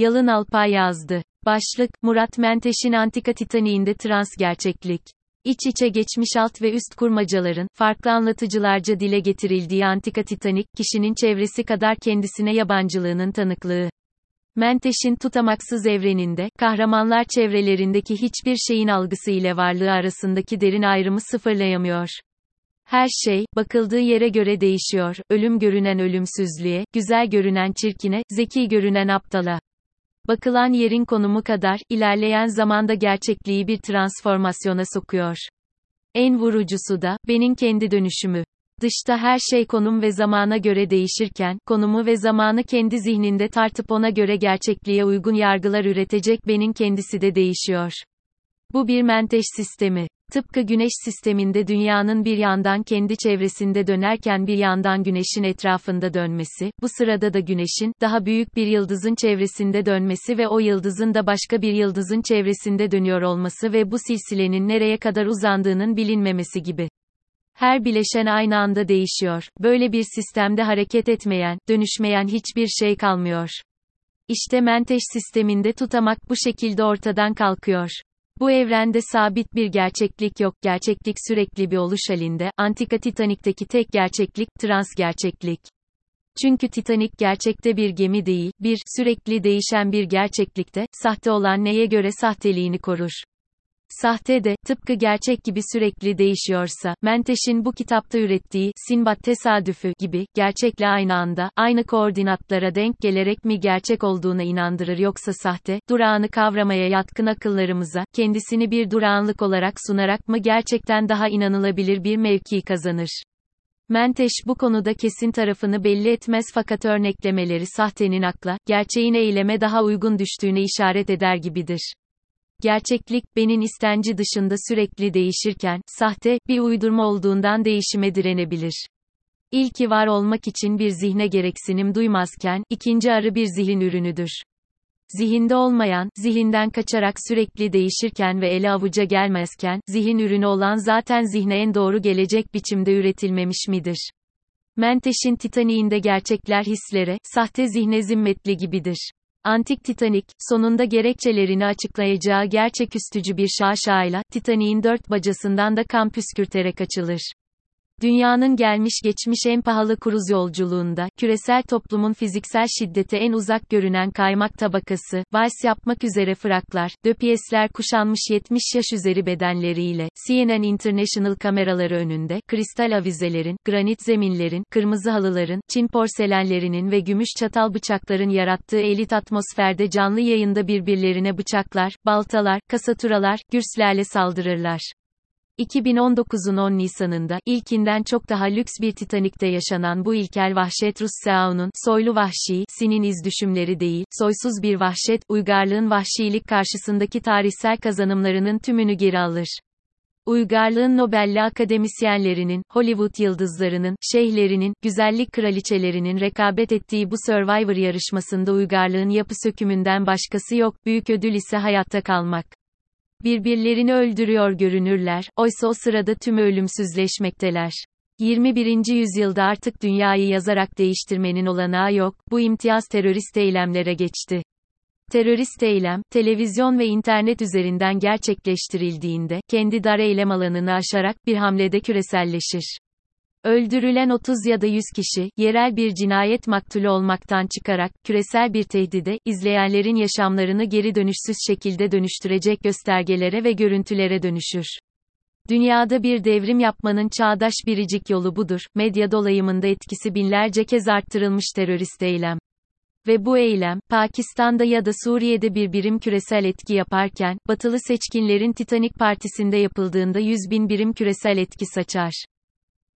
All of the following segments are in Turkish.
Yalın Alpay yazdı. Başlık, Murat Menteş'in Antika Titaniğinde trans gerçeklik. İç içe geçmiş alt ve üst kurmacaların, farklı anlatıcılarca dile getirildiği Antika Titanik, kişinin çevresi kadar kendisine yabancılığının tanıklığı. Menteş'in tutamaksız evreninde, kahramanlar çevrelerindeki hiçbir şeyin algısı ile varlığı arasındaki derin ayrımı sıfırlayamıyor. Her şey, bakıldığı yere göre değişiyor, ölüm görünen ölümsüzlüğe, güzel görünen çirkine, zeki görünen aptala. Bakılan yerin konumu kadar, ilerleyen zamanda gerçekliği bir transformasyona sokuyor. En vurucusu da, benim kendi dönüşümü. Dışta her şey konum ve zamana göre değişirken, konumu ve zamanı kendi zihninde tartıp ona göre gerçekliğe uygun yargılar üretecek benim kendisi de değişiyor. Bu bir menteş sistemi. Tıpkı güneş sisteminde dünyanın bir yandan kendi çevresinde dönerken bir yandan güneşin etrafında dönmesi, bu sırada da güneşin, daha büyük bir yıldızın çevresinde dönmesi ve o yıldızın da başka bir yıldızın çevresinde dönüyor olması ve bu silsilenin nereye kadar uzandığının bilinmemesi gibi. Her bileşen aynı anda değişiyor. Böyle bir sistemde hareket etmeyen, dönüşmeyen hiçbir şey kalmıyor. İşte menteş sisteminde tutamak bu şekilde ortadan kalkıyor. Bu evrende sabit bir gerçeklik yok, gerçeklik sürekli bir oluş halinde, Antika Titanik'teki tek gerçeklik, trans gerçeklik. Çünkü Titanik gerçekte bir gemi değil, bir, sürekli değişen bir gerçeklikte, sahte olan neye göre sahteliğini korur. Sahte de, tıpkı gerçek gibi sürekli değişiyorsa, Menteş'in bu kitapta ürettiği, Sinbad tesadüfü gibi, gerçekle aynı anda, aynı koordinatlara denk gelerek mi gerçek olduğuna inandırır yoksa sahte, durağını kavramaya yatkın akıllarımıza, kendisini bir durağanlık olarak sunarak mı gerçekten daha inanılabilir bir mevki kazanır? Menteş bu konuda kesin tarafını belli etmez fakat örneklemeleri sahtenin akla, gerçeğin eyleme daha uygun düştüğüne işaret eder gibidir. Gerçeklik, benin istenci dışında sürekli değişirken, sahte, bir uydurma olduğundan değişime direnebilir. İlki var olmak için bir zihne gereksinim duymazken, ikinci arı bir zihin ürünüdür. Zihinde olmayan, zihinden kaçarak sürekli değişirken ve ele avuca gelmezken, zihin ürünü olan zaten zihne en doğru gelecek biçimde üretilmemiş midir? Menteş'in Titanik'inde gerçekler hislere, sahte zihne zimmetli gibidir. Antik Titanik, sonunda gerekçelerini açıklayacağı gerçeküstücü bir şaşayla, Titanik'in dört bacasından da kan püskürterek açılır. Dünyanın gelmiş geçmiş en pahalı kruz yolculuğunda, küresel toplumun fiziksel şiddete en uzak görünen kaymak tabakası, vals yapmak üzere fraklar, döpiyesler kuşanmış 70 yaş üzeri bedenleriyle, CNN International kameraları önünde, kristal avizelerin, granit zeminlerin, kırmızı halıların, Çin porselenlerinin ve gümüş çatal bıçakların yarattığı elit atmosferde canlı yayında birbirlerine bıçaklar, baltalar, kasaturalar, gürslerle saldırırlar. 2019'un 10 Nisan'ında, ilkinden çok daha lüks bir Titanik'te yaşanan bu ilkel vahşet Rus Seaun'un, soylu vahşi, sinin iz düşümleri değil, soysuz bir vahşet, uygarlığın vahşilik karşısındaki tarihsel kazanımlarının tümünü geri alır. Uygarlığın Nobel'li akademisyenlerinin, Hollywood yıldızlarının, şeyhlerinin, güzellik kraliçelerinin rekabet ettiği bu Survivor yarışmasında uygarlığın yapı sökümünden başkası yok, büyük ödül ise hayatta kalmak. Birbirlerini öldürüyor görünürler, oysa o sırada tüm ölümsüzleşmekteler. 21. yüzyılda artık dünyayı yazarak değiştirmenin olanağı yok, bu imtiyaz terörist eylemlere geçti. Terörist eylem, televizyon ve internet üzerinden gerçekleştirildiğinde, kendi dar eylem alanını aşarak, bir hamlede küreselleşir. Öldürülen 30 ya da 100 kişi, yerel bir cinayet maktulü olmaktan çıkarak, küresel bir tehdide, izleyenlerin yaşamlarını geri dönüşsüz şekilde dönüştürecek göstergelere ve görüntülere dönüşür. Dünyada bir devrim yapmanın çağdaş biricik yolu budur, medya dolayımında etkisi binlerce kez arttırılmış terörist eylem. Ve bu eylem, Pakistan'da ya da Suriye'de bir birim küresel etki yaparken, batılı seçkinlerin Titanik Partisi'nde yapıldığında 100 bin birim küresel etki saçar.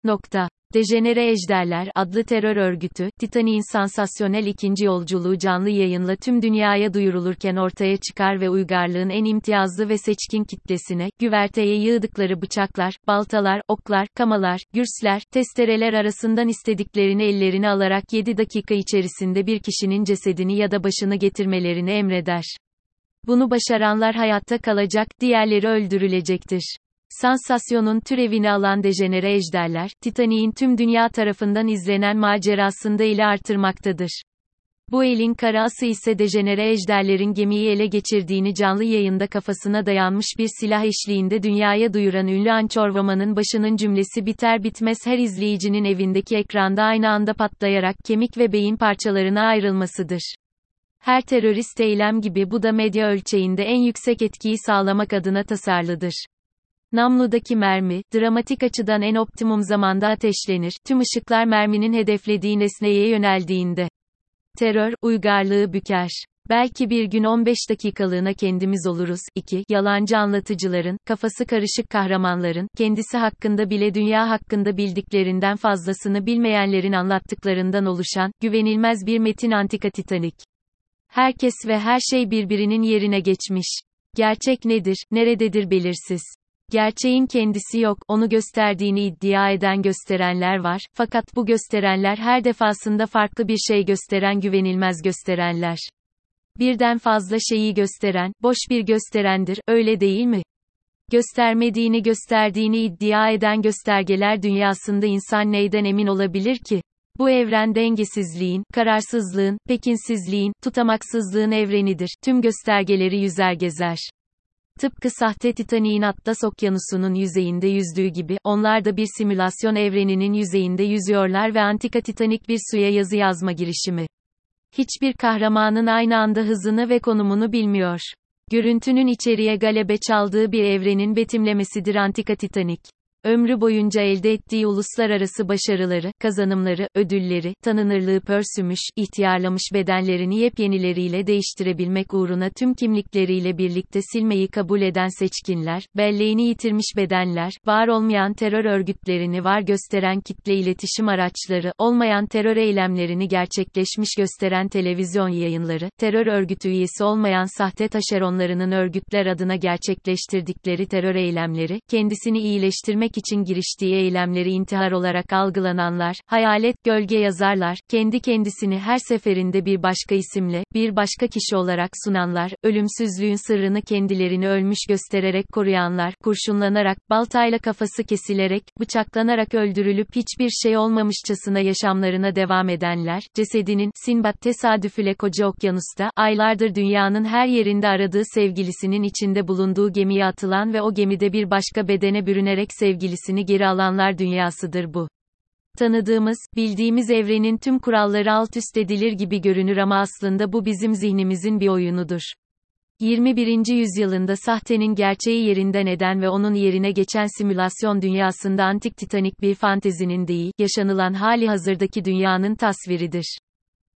Nokta. Dejenere Ejderler adlı terör örgütü, Titanik'in sansasyonel ikinci yolculuğu canlı yayınla tüm dünyaya duyurulurken ortaya çıkar ve uygarlığın en imtiyazlı ve seçkin kitlesine, güverteye yığdıkları bıçaklar, baltalar, oklar, kamalar, gürsler, testereler arasından istediklerini ellerine alarak 7 dakika içerisinde bir kişinin cesedini ya da başını getirmelerini emreder. Bunu başaranlar hayatta kalacak, diğerleri öldürülecektir. Sansasyonun türevini alan dejenere ejderler, Titanik'in tüm dünya tarafından izlenen macerasında ile artırmaktadır. Bu elin karası ise dejenere ejderlerin gemiyi ele geçirdiğini canlı yayında kafasına dayanmış bir silah eşliğinde dünyaya duyuran ünlü Ançorvama'nın başının cümlesi biter bitmez her izleyicinin evindeki ekranda aynı anda patlayarak kemik ve beyin parçalarına ayrılmasıdır. Her terörist eylem gibi bu da medya ölçeğinde en yüksek etkiyi sağlamak adına tasarlıdır. Namludaki mermi, dramatik açıdan en optimum zamanda ateşlenir, tüm ışıklar merminin hedeflediği nesneye yöneldiğinde. Terör, uygarlığı büker. Belki bir gün 15 dakikalığına kendimiz oluruz. 2. Yalancı anlatıcıların, kafası karışık kahramanların, kendisi hakkında bile dünya hakkında bildiklerinden fazlasını bilmeyenlerin anlattıklarından oluşan, güvenilmez bir metin antika Titanik. Herkes ve her şey birbirinin yerine geçmiş. Gerçek nedir, nerededir belirsiz. Gerçeğin kendisi yok, onu gösterdiğini iddia eden gösterenler var, fakat bu gösterenler her defasında farklı bir şey gösteren güvenilmez gösterenler. Birden fazla şeyi gösteren, boş bir gösterendir, öyle değil mi? Göstermediğini gösterdiğini iddia eden göstergeler dünyasında insan neyden emin olabilir ki? Bu evren dengesizliğin, kararsızlığın, pekinsizliğin, tutamaksızlığın evrenidir. Tüm göstergeleri yüzer gezer. Tıpkı sahte Titanik'in Atlas Okyanusu'nun yüzeyinde yüzdüğü gibi, onlar da bir simülasyon evreninin yüzeyinde yüzüyorlar ve antika Titanik bir suya yazı yazma girişimi. Hiçbir kahramanın aynı anda hızını ve konumunu bilmiyor. Görüntünün içeriye galebe çaldığı bir evrenin betimlemesidir antika Titanik ömrü boyunca elde ettiği uluslararası başarıları, kazanımları, ödülleri, tanınırlığı pörsümüş, ihtiyarlamış bedenlerini yepyenileriyle değiştirebilmek uğruna tüm kimlikleriyle birlikte silmeyi kabul eden seçkinler, belleğini yitirmiş bedenler, var olmayan terör örgütlerini var gösteren kitle iletişim araçları, olmayan terör eylemlerini gerçekleşmiş gösteren televizyon yayınları, terör örgütü üyesi olmayan sahte taşeronlarının örgütler adına gerçekleştirdikleri terör eylemleri, kendisini iyileştirmek öldürmek için giriştiği eylemleri intihar olarak algılananlar, hayalet, gölge yazarlar, kendi kendisini her seferinde bir başka isimle, bir başka kişi olarak sunanlar, ölümsüzlüğün sırrını kendilerini ölmüş göstererek koruyanlar, kurşunlanarak, baltayla kafası kesilerek, bıçaklanarak öldürülüp hiçbir şey olmamışçasına yaşamlarına devam edenler, cesedinin, Sinbad tesadüfüle koca okyanusta, aylardır dünyanın her yerinde aradığı sevgilisinin içinde bulunduğu gemiye atılan ve o gemide bir başka bedene bürünerek sevgilisini sevgilisini geri alanlar dünyasıdır bu. Tanıdığımız, bildiğimiz evrenin tüm kuralları alt üst edilir gibi görünür ama aslında bu bizim zihnimizin bir oyunudur. 21. yüzyılında sahtenin gerçeği yerinden eden ve onun yerine geçen simülasyon dünyasında antik titanik bir fantezinin değil, yaşanılan hali hazırdaki dünyanın tasviridir.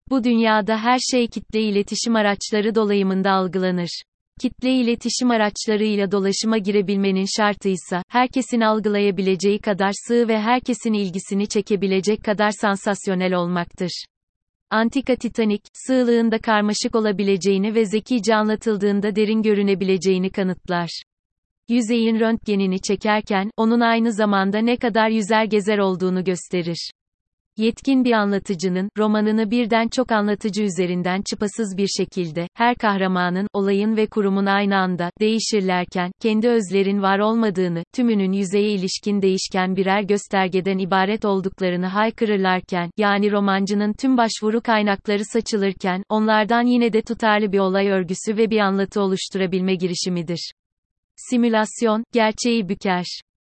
Bu dünyada her şey kitle iletişim araçları dolayımında algılanır. Kitle iletişim araçlarıyla dolaşıma girebilmenin şartıysa, herkesin algılayabileceği kadar sığ ve herkesin ilgisini çekebilecek kadar sansasyonel olmaktır. Antika Titanik, sığlığında karmaşık olabileceğini ve zekice anlatıldığında derin görünebileceğini kanıtlar. Yüzeyin röntgenini çekerken, onun aynı zamanda ne kadar yüzer gezer olduğunu gösterir. Yetkin bir anlatıcının, romanını birden çok anlatıcı üzerinden çıpasız bir şekilde, her kahramanın, olayın ve kurumun aynı anda, değişirlerken, kendi özlerin var olmadığını, tümünün yüzeye ilişkin değişken birer göstergeden ibaret olduklarını haykırırlarken, yani romancının tüm başvuru kaynakları saçılırken, onlardan yine de tutarlı bir olay örgüsü ve bir anlatı oluşturabilme girişimidir. Simülasyon, gerçeği büker.